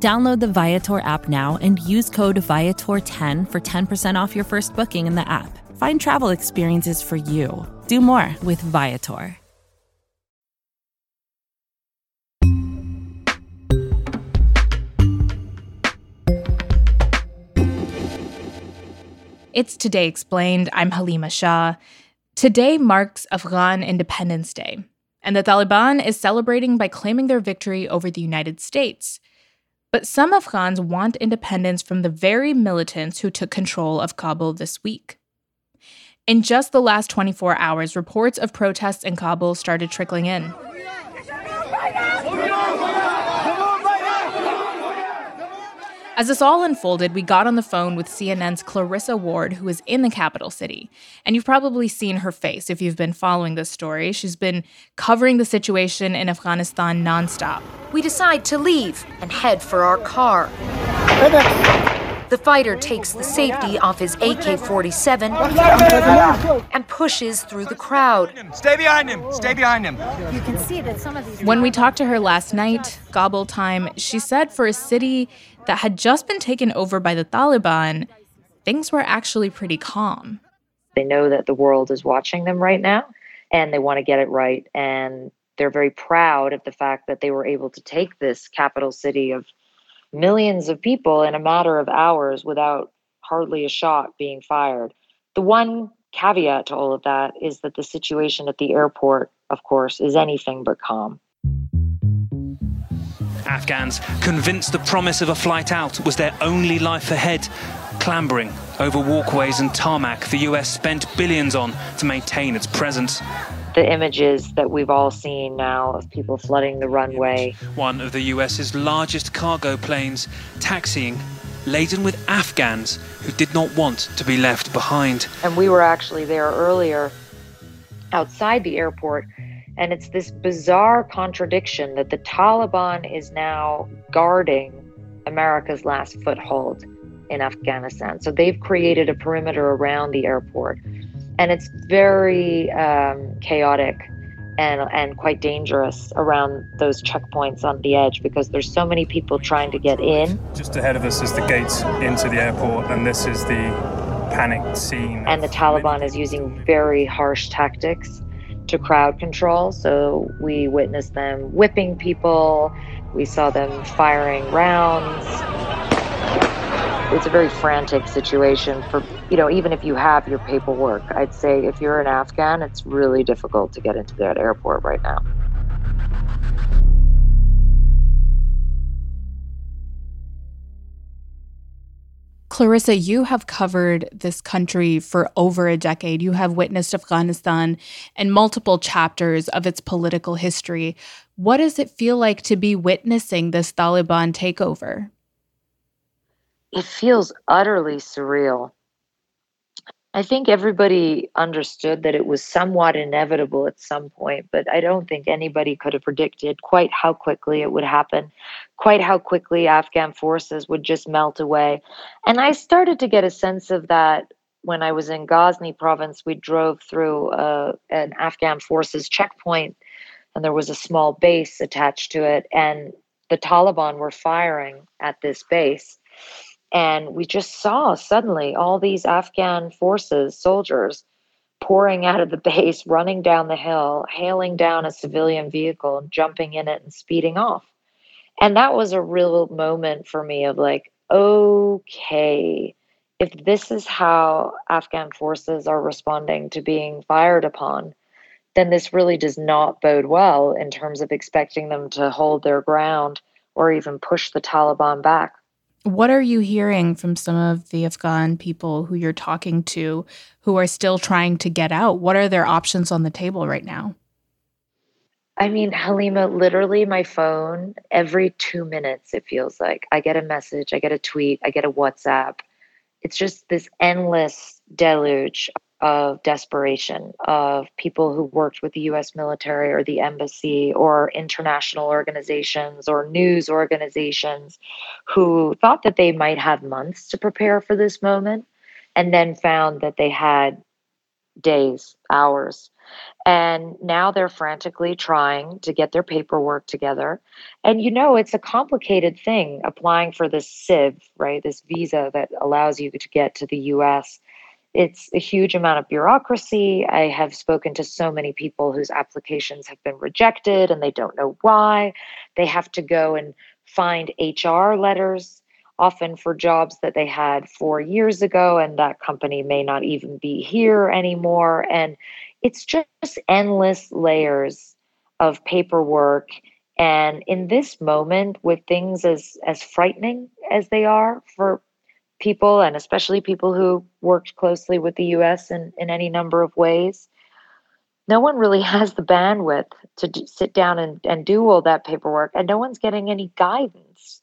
Download the Viator app now and use code Viator10 for 10% off your first booking in the app. Find travel experiences for you. Do more with Viator. It's Today Explained. I'm Halima Shah. Today marks Afghan Independence Day, and the Taliban is celebrating by claiming their victory over the United States. But some Afghans want independence from the very militants who took control of Kabul this week. In just the last 24 hours, reports of protests in Kabul started trickling in. As this all unfolded, we got on the phone with CNN's Clarissa Ward, who is in the capital city. And you've probably seen her face if you've been following this story. She's been covering the situation in Afghanistan nonstop. We decide to leave and head for our car. The fighter takes the safety off his AK 47 and pushes through the crowd. Stay behind him! Stay behind him! You can see that some of these. When we talked to her last night, Kabul time, she said for a city that had just been taken over by the Taliban, things were actually pretty calm. They know that the world is watching them right now and they want to get it right. And they're very proud of the fact that they were able to take this capital city of millions of people in a matter of hours without hardly a shot being fired. The one caveat to all of that is that the situation at the airport, of course, is anything but calm. Afghans, convinced the promise of a flight out was their only life ahead, clambering over walkways and tarmac the US spent billions on to maintain its presence the images that we've all seen now of people flooding the runway. One of the US's largest cargo planes taxiing laden with Afghans who did not want to be left behind. And we were actually there earlier outside the airport. And it's this bizarre contradiction that the Taliban is now guarding America's last foothold in Afghanistan. So they've created a perimeter around the airport and it's very um, chaotic and and quite dangerous around those checkpoints on the edge because there's so many people trying to get in. Just ahead of us is the gates into the airport, and this is the panicked scene. And the Taliban is using very harsh tactics to crowd control. So we witnessed them whipping people. We saw them firing rounds it's a very frantic situation for you know even if you have your paperwork i'd say if you're an afghan it's really difficult to get into that airport right now Clarissa, you have covered this country for over a decade. You have witnessed Afghanistan and multiple chapters of its political history. What does it feel like to be witnessing this Taliban takeover? it feels utterly surreal. I think everybody understood that it was somewhat inevitable at some point, but I don't think anybody could have predicted quite how quickly it would happen, quite how quickly Afghan forces would just melt away. And I started to get a sense of that when I was in Ghazni province. We drove through uh, an Afghan forces checkpoint, and there was a small base attached to it, and the Taliban were firing at this base and we just saw suddenly all these Afghan forces, soldiers, pouring out of the base, running down the hill, hailing down a civilian vehicle, jumping in it, and speeding off. And that was a real moment for me of like, okay, if this is how Afghan forces are responding to being fired upon, then this really does not bode well in terms of expecting them to hold their ground or even push the Taliban back. What are you hearing from some of the Afghan people who you're talking to who are still trying to get out? What are their options on the table right now? I mean, Halima, literally my phone, every two minutes, it feels like I get a message, I get a tweet, I get a WhatsApp. it's just this endless deluge of desperation of people who worked with the US military or the embassy or international organizations or news organizations who thought that they might have months to prepare for this moment and then found that they had days, hours. And now they're frantically trying to get their paperwork together. And you know, it's a complicated thing applying for this SIV, right? This visa that allows you to get to the US it's a huge amount of bureaucracy. I have spoken to so many people whose applications have been rejected and they don't know why. They have to go and find HR letters, often for jobs that they had four years ago, and that company may not even be here anymore. And it's just endless layers of paperwork. And in this moment, with things as, as frightening as they are for people and especially people who worked closely with the US in, in any number of ways. No one really has the bandwidth to sit down and, and do all that paperwork, and no one's getting any guidance,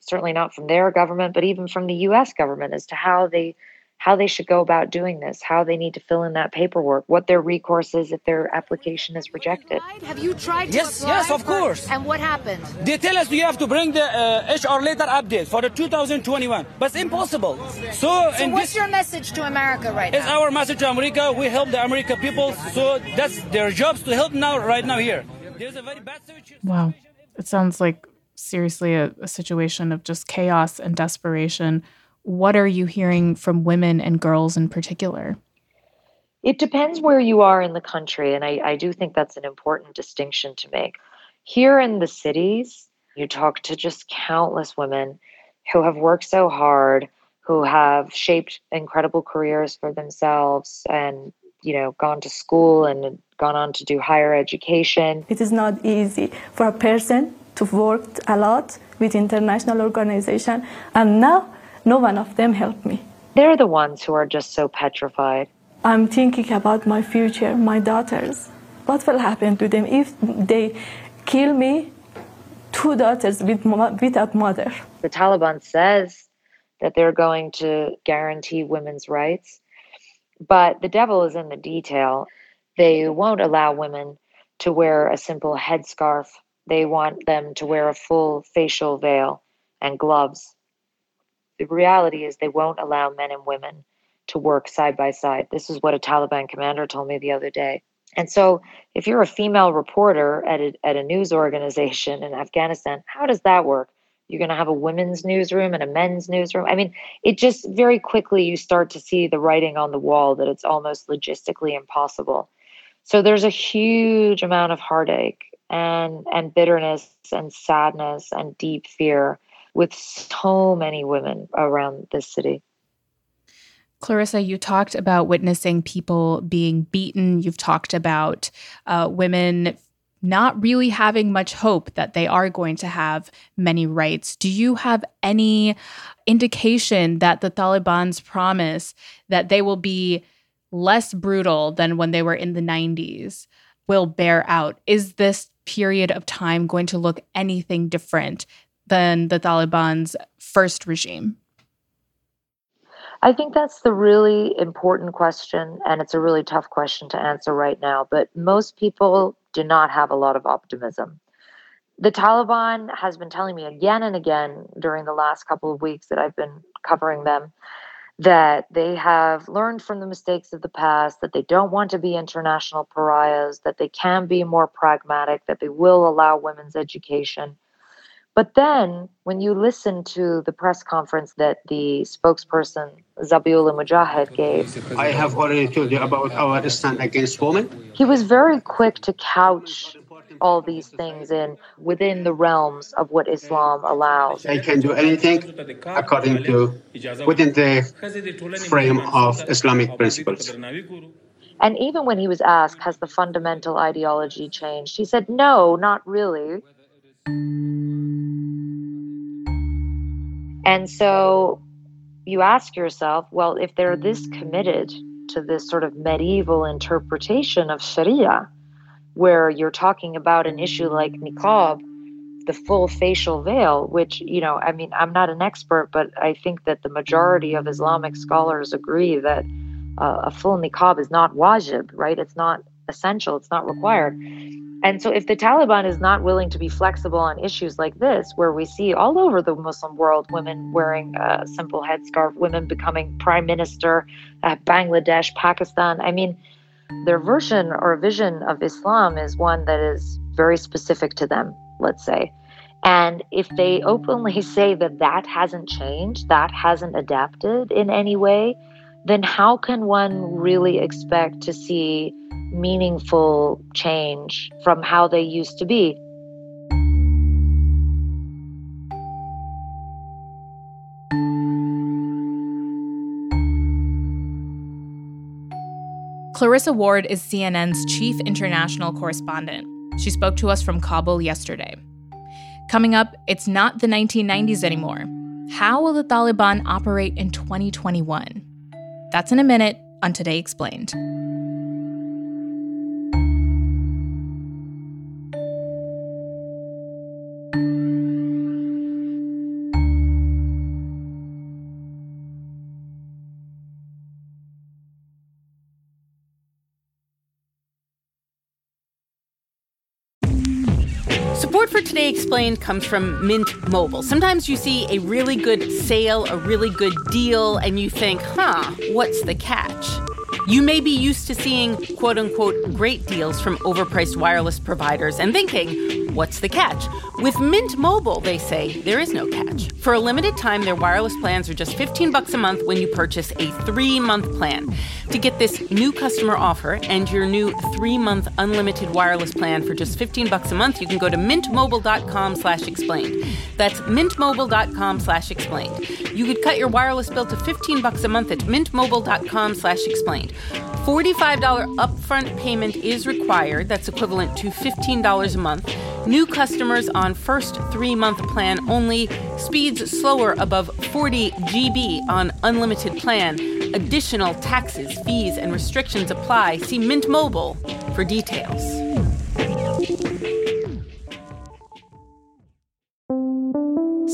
certainly not from their government, but even from the US government as to how they how they should go about doing this, how they need to fill in that paperwork, what their recourse is if their application is rejected. Have you tried yes, Yes, of course. And what happened? They tell us you have to bring the uh, HR letter update for the 2021, but it's impossible. So, so what's this, your message to America right now? It's our message to America. We help the American people, so that's their jobs to help now, right now here. There's a very bad situation. Wow. It sounds like seriously a, a situation of just chaos and desperation what are you hearing from women and girls in particular? It depends where you are in the country. And I, I do think that's an important distinction to make. Here in the cities, you talk to just countless women who have worked so hard, who have shaped incredible careers for themselves and, you know, gone to school and gone on to do higher education. It is not easy for a person to work a lot with international organization and now no one of them helped me. They're the ones who are just so petrified. I'm thinking about my future, my daughters. What will happen to them if they kill me? Two daughters with, without mother. The Taliban says that they're going to guarantee women's rights, but the devil is in the detail. They won't allow women to wear a simple headscarf. They want them to wear a full facial veil and gloves the reality is they won't allow men and women to work side by side. This is what a Taliban commander told me the other day. And so, if you're a female reporter at a, at a news organization in Afghanistan, how does that work? You're going to have a women's newsroom and a men's newsroom. I mean, it just very quickly you start to see the writing on the wall that it's almost logistically impossible. So, there's a huge amount of heartache and, and bitterness and sadness and deep fear with so many women around this city. Clarissa, you talked about witnessing people being beaten. You've talked about uh, women not really having much hope that they are going to have many rights. Do you have any indication that the Taliban's promise that they will be less brutal than when they were in the 90s will bear out? Is this period of time going to look anything different than the Taliban's first regime? I think that's the really important question, and it's a really tough question to answer right now. But most people do not have a lot of optimism. The Taliban has been telling me again and again during the last couple of weeks that I've been covering them that they have learned from the mistakes of the past, that they don't want to be international pariahs, that they can be more pragmatic, that they will allow women's education. But then, when you listen to the press conference that the spokesperson Zabiullah Mujahid gave, I have already told you about our stand against women. He was very quick to couch all these things in within the realms of what Islam allows. They can do anything according to within the frame of Islamic principles. And even when he was asked, has the fundamental ideology changed? He said, no, not really. And so you ask yourself, well, if they're this committed to this sort of medieval interpretation of Sharia, where you're talking about an issue like niqab the full facial veil, which, you know, I mean, I'm not an expert, but I think that the majority of Islamic scholars agree that uh, a full niqab is not wajib, right? It's not essential, it's not required. And so, if the Taliban is not willing to be flexible on issues like this, where we see all over the Muslim world women wearing a simple headscarf, women becoming prime minister, uh, Bangladesh, Pakistan, I mean, their version or vision of Islam is one that is very specific to them, let's say. And if they openly say that that hasn't changed, that hasn't adapted in any way, then how can one really expect to see meaningful change from how they used to be? Clarissa Ward is CNN's chief international correspondent. She spoke to us from Kabul yesterday. Coming up, it's not the 1990s anymore. How will the Taliban operate in 2021? That's in a minute on Today Explained. Today Explained comes from Mint Mobile. Sometimes you see a really good sale, a really good deal, and you think, huh, what's the catch? You may be used to seeing quote unquote great deals from overpriced wireless providers and thinking, what's the catch? With Mint Mobile, they say there is no catch. For a limited time, their wireless plans are just 15 bucks a month when you purchase a 3-month plan. To get this new customer offer and your new 3-month unlimited wireless plan for just 15 bucks a month, you can go to mintmobile.com/explained. That's mintmobile.com/explained. You could cut your wireless bill to 15 bucks a month at mintmobile.com/explained. $45 upfront payment is required. That's equivalent to $15 a month. New customers on first three month plan only. Speeds slower above 40 GB on unlimited plan. Additional taxes, fees, and restrictions apply. See Mint Mobile for details.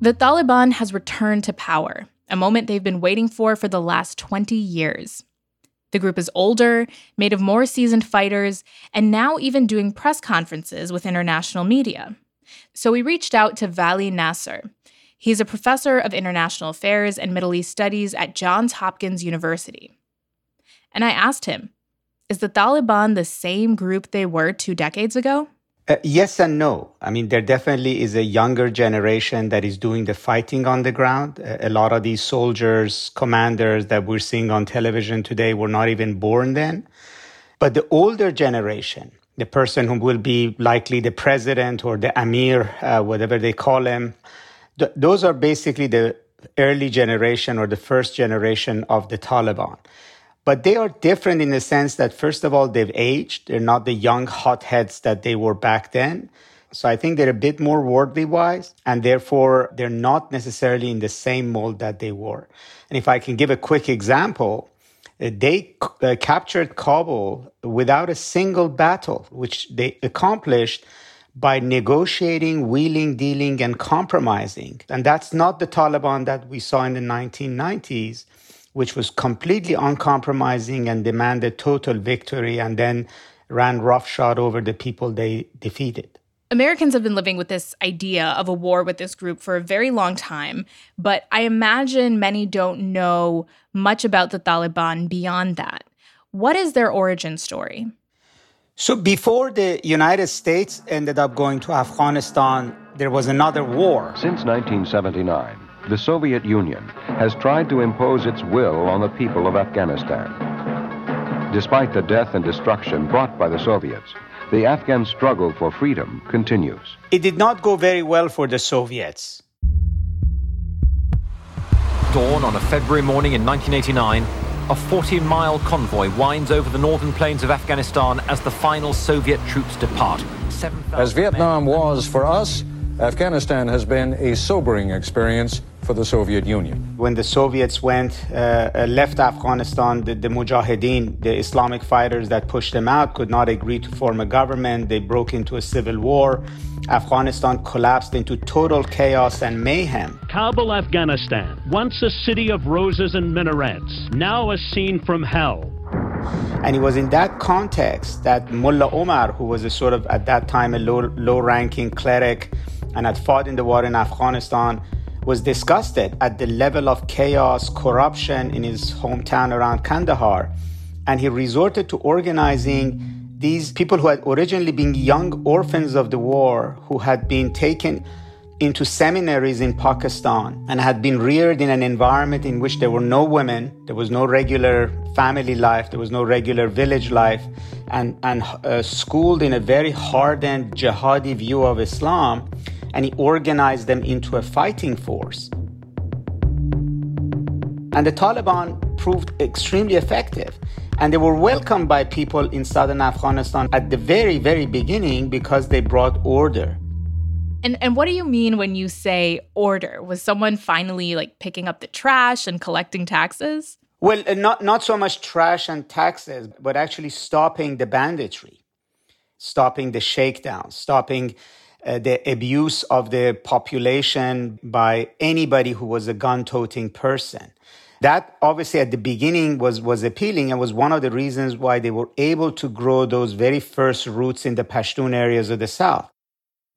The Taliban has returned to power, a moment they've been waiting for for the last 20 years. The group is older, made of more seasoned fighters, and now even doing press conferences with international media. So we reached out to Vali Nasr. He's a professor of international affairs and Middle East studies at Johns Hopkins University. And I asked him, is the Taliban the same group they were two decades ago? Uh, yes and no. I mean, there definitely is a younger generation that is doing the fighting on the ground. Uh, a lot of these soldiers, commanders that we're seeing on television today were not even born then. But the older generation, the person who will be likely the president or the emir, uh, whatever they call him, th- those are basically the early generation or the first generation of the Taliban. But they are different in the sense that, first of all, they've aged. They're not the young hotheads that they were back then. So I think they're a bit more worldly wise, and therefore they're not necessarily in the same mold that they were. And if I can give a quick example, uh, they uh, captured Kabul without a single battle, which they accomplished by negotiating, wheeling, dealing, and compromising. And that's not the Taliban that we saw in the 1990s which was completely uncompromising and demanded total victory and then ran roughshod over the people they defeated. Americans have been living with this idea of a war with this group for a very long time, but I imagine many don't know much about the Taliban beyond that. What is their origin story? So, before the United States ended up going to Afghanistan, there was another war. Since 1979, the Soviet Union has tried to impose its will on the people of Afghanistan. Despite the death and destruction brought by the Soviets, the Afghan struggle for freedom continues. It did not go very well for the Soviets. Dawn on a February morning in 1989, a 40 mile convoy winds over the northern plains of Afghanistan as the final Soviet troops depart. As Vietnam was for us, Afghanistan has been a sobering experience for the Soviet Union. When the Soviets went, uh, uh, left Afghanistan, the, the Mujahideen, the Islamic fighters that pushed them out, could not agree to form a government. They broke into a civil war. Afghanistan collapsed into total chaos and mayhem. Kabul, Afghanistan, once a city of roses and minarets, now a scene from hell. And it was in that context that Mullah Omar, who was a sort of at that time a low, low ranking cleric and had fought in the war in Afghanistan, was disgusted at the level of chaos, corruption in his hometown around Kandahar. And he resorted to organizing these people who had originally been young orphans of the war, who had been taken into seminaries in Pakistan and had been reared in an environment in which there were no women, there was no regular family life, there was no regular village life, and, and uh, schooled in a very hardened jihadi view of Islam and he organized them into a fighting force. And the Taliban proved extremely effective. And they were welcomed by people in southern Afghanistan at the very, very beginning because they brought order. And and what do you mean when you say order? Was someone finally like picking up the trash and collecting taxes? Well, uh, not not so much trash and taxes, but actually stopping the banditry, stopping the shakedown, stopping uh, the abuse of the population by anybody who was a gun toting person. That obviously at the beginning was, was appealing and was one of the reasons why they were able to grow those very first roots in the Pashtun areas of the South.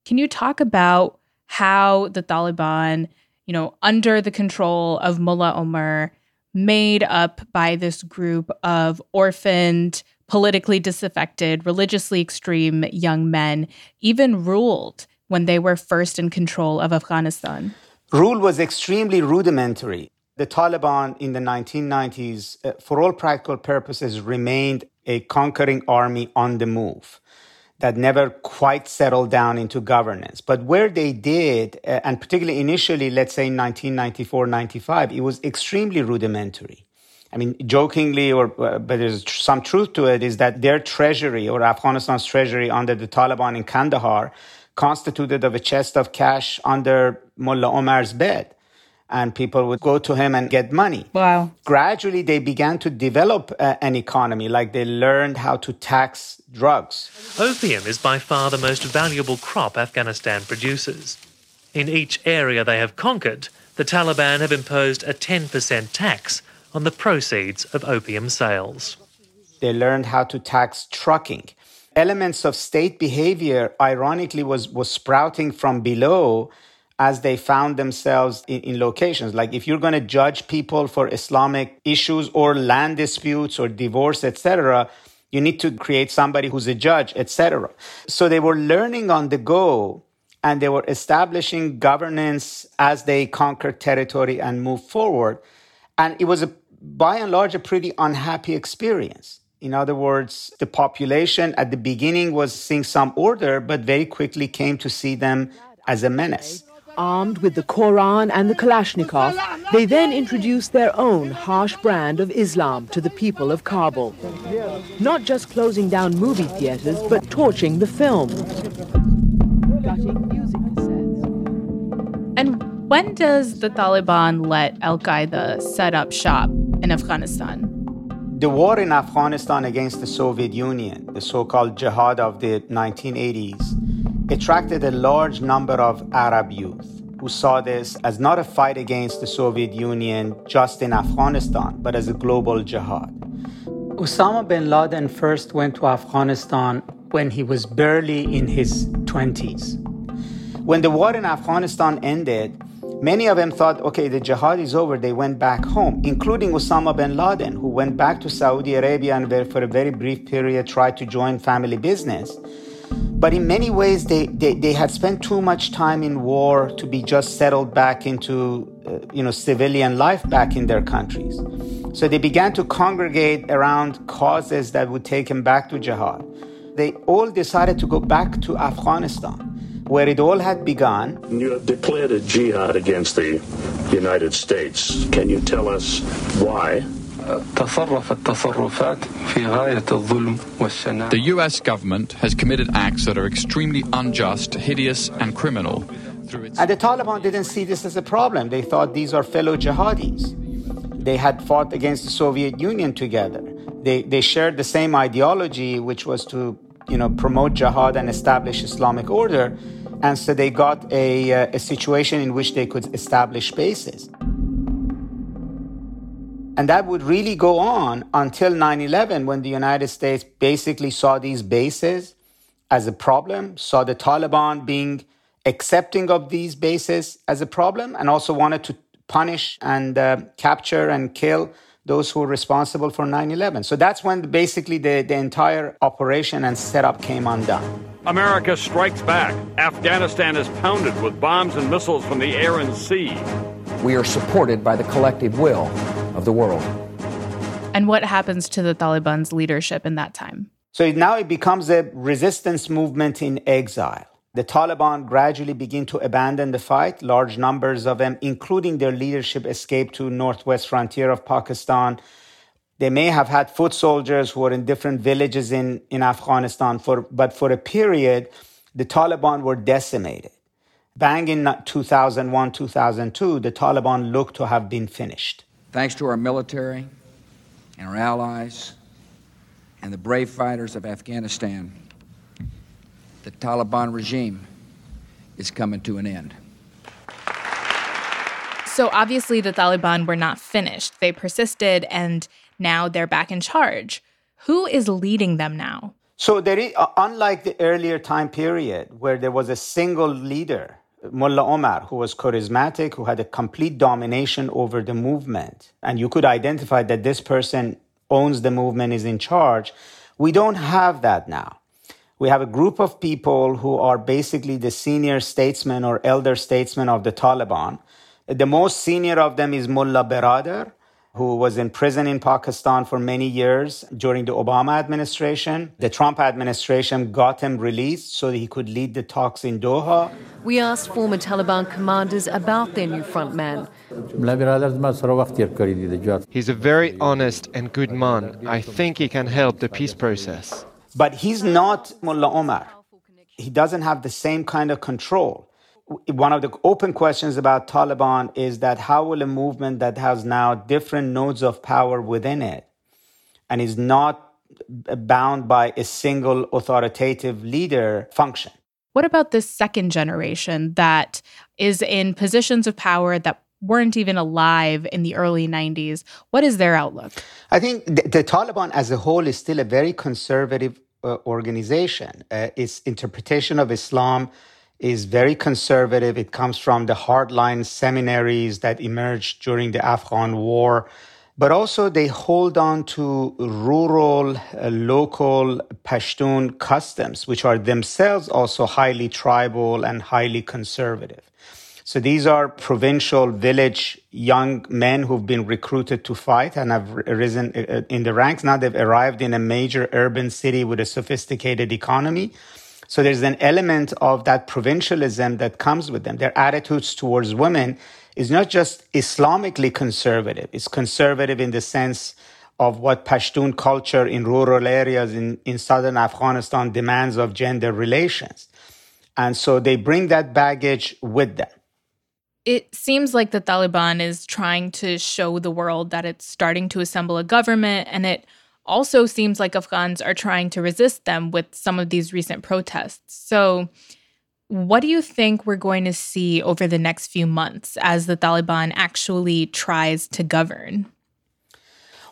Can you talk about how the Taliban, you know, under the control of Mullah Omar, made up by this group of orphaned politically disaffected, religiously extreme young men even ruled when they were first in control of Afghanistan? Rule was extremely rudimentary. The Taliban in the 1990s, uh, for all practical purposes, remained a conquering army on the move that never quite settled down into governance. But where they did, uh, and particularly initially, let's say in 1994, 95, it was extremely rudimentary. I mean, jokingly, or uh, but there's some truth to it, is that their treasury or Afghanistan's treasury under the Taliban in Kandahar constituted of a chest of cash under Mullah Omar's bed. And people would go to him and get money. Wow. Gradually, they began to develop uh, an economy, like they learned how to tax drugs. Opium is by far the most valuable crop Afghanistan produces. In each area they have conquered, the Taliban have imposed a 10% tax on the proceeds of opium sales. They learned how to tax trucking. Elements of state behavior, ironically, was, was sprouting from below as they found themselves in, in locations. Like if you're going to judge people for Islamic issues or land disputes or divorce, etc., you need to create somebody who's a judge, etc. So they were learning on the go and they were establishing governance as they conquered territory and moved forward. And it was a by and large, a pretty unhappy experience. In other words, the population at the beginning was seeing some order, but very quickly came to see them as a menace. Armed with the Quran and the Kalashnikov, they then introduced their own harsh brand of Islam to the people of Kabul. Not just closing down movie theaters, but torching the film. And when does the Taliban let Al Qaeda set up shop in Afghanistan? The war in Afghanistan against the Soviet Union, the so called jihad of the 1980s, attracted a large number of Arab youth who saw this as not a fight against the Soviet Union just in Afghanistan, but as a global jihad. Osama bin Laden first went to Afghanistan when he was barely in his 20s. When the war in Afghanistan ended, Many of them thought, okay, the jihad is over. They went back home, including Osama bin Laden, who went back to Saudi Arabia and for a very brief period tried to join family business. But in many ways, they, they, they had spent too much time in war to be just settled back into uh, you know, civilian life back in their countries. So they began to congregate around causes that would take them back to jihad. They all decided to go back to Afghanistan, where it all had begun. You have declared a jihad against the United States. Can you tell us why? The US government has committed acts that are extremely unjust, hideous, and criminal. And the Taliban didn't see this as a problem. They thought these are fellow jihadis. They had fought against the Soviet Union together. They, they shared the same ideology, which was to you know, promote jihad and establish Islamic order. And so they got a, uh, a situation in which they could establish bases. And that would really go on until 9 11, when the United States basically saw these bases as a problem, saw the Taliban being accepting of these bases as a problem, and also wanted to punish and uh, capture and kill those who were responsible for 9 11. So that's when basically the, the entire operation and setup came undone. America strikes back. Afghanistan is pounded with bombs and missiles from the air and sea. We are supported by the collective will of the world. And what happens to the Taliban's leadership in that time? So now it becomes a resistance movement in exile. The Taliban gradually begin to abandon the fight. Large numbers of them, including their leadership, escape to northwest frontier of Pakistan. They may have had foot soldiers who were in different villages in, in Afghanistan, for, but for a period, the Taliban were decimated. Bang in 2001, 2002, the Taliban looked to have been finished. Thanks to our military and our allies and the brave fighters of Afghanistan, the Taliban regime is coming to an end. So obviously, the Taliban were not finished. They persisted, and now they're back in charge. Who is leading them now? So, there is, uh, unlike the earlier time period where there was a single leader, Mullah Omar, who was charismatic, who had a complete domination over the movement, and you could identify that this person owns the movement, is in charge. We don't have that now. We have a group of people who are basically the senior statesmen or elder statesmen of the Taliban. The most senior of them is Mullah Baradar, who was in prison in Pakistan for many years during the Obama administration. The Trump administration got him released so that he could lead the talks in Doha. We asked former Taliban commanders about their new frontman. He's a very honest and good man. I think he can help the peace process. But he's not Mullah Omar. He doesn't have the same kind of control one of the open questions about Taliban is that how will a movement that has now different nodes of power within it and is not bound by a single authoritative leader function? What about this second generation that is in positions of power that weren't even alive in the early 90s? What is their outlook? I think the, the Taliban as a whole is still a very conservative uh, organization. Uh, its interpretation of Islam is very conservative. It comes from the hardline seminaries that emerged during the Afghan war. But also, they hold on to rural, uh, local Pashtun customs, which are themselves also highly tribal and highly conservative. So these are provincial village young men who've been recruited to fight and have risen uh, in the ranks. Now they've arrived in a major urban city with a sophisticated economy so there's an element of that provincialism that comes with them. Their attitudes towards women is not just Islamically conservative, it's conservative in the sense of what Pashtun culture in rural areas in, in southern Afghanistan demands of gender relations. And so they bring that baggage with them. It seems like the Taliban is trying to show the world that it's starting to assemble a government and it also seems like Afghans are trying to resist them with some of these recent protests. So, what do you think we're going to see over the next few months as the Taliban actually tries to govern?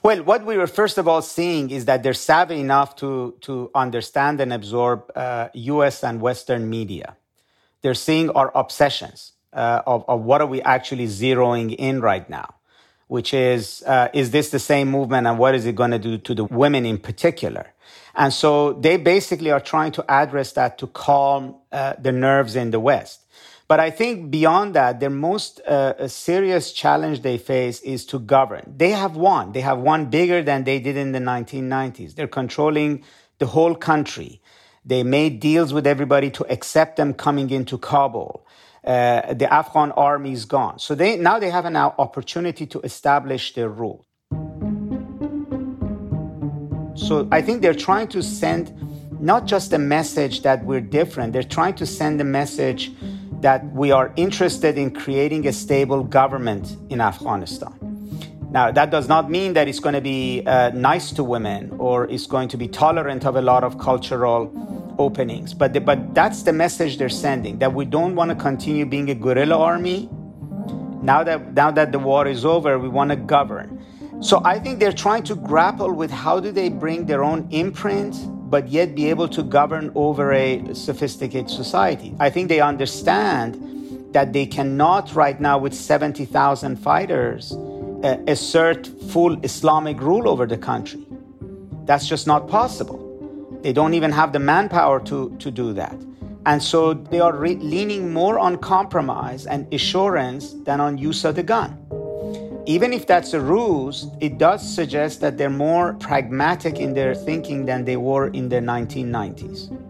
Well, what we were first of all seeing is that they're savvy enough to, to understand and absorb uh, US and Western media. They're seeing our obsessions uh, of, of what are we actually zeroing in right now which is, uh, is this the same movement and what is it going to do to the women in particular? And so they basically are trying to address that to calm uh, the nerves in the West. But I think beyond that, their most uh, serious challenge they face is to govern. They have won. They have won bigger than they did in the 1990s. They're controlling the whole country. They made deals with everybody to accept them coming into Kabul. Uh, the Afghan army is gone. So they, now they have an opportunity to establish their rule. So I think they're trying to send not just a message that we're different, they're trying to send a message that we are interested in creating a stable government in Afghanistan. Now, that does not mean that it's going to be uh, nice to women or it's going to be tolerant of a lot of cultural openings. But, the, but that's the message they're sending that we don't want to continue being a guerrilla army. Now that, now that the war is over, we want to govern. So I think they're trying to grapple with how do they bring their own imprint but yet be able to govern over a sophisticated society. I think they understand that they cannot right now with 70,000 fighters uh, assert full Islamic rule over the country. That's just not possible. They don't even have the manpower to, to do that. And so they are re- leaning more on compromise and assurance than on use of the gun. Even if that's a ruse, it does suggest that they're more pragmatic in their thinking than they were in the 1990s.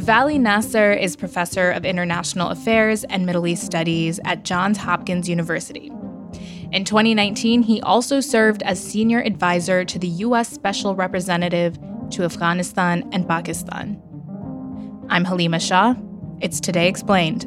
Vali Nasr is professor of international affairs and Middle East studies at Johns Hopkins University. In 2019, he also served as senior advisor to the U.S. Special Representative to Afghanistan and Pakistan. I'm Halima Shah. It's Today Explained.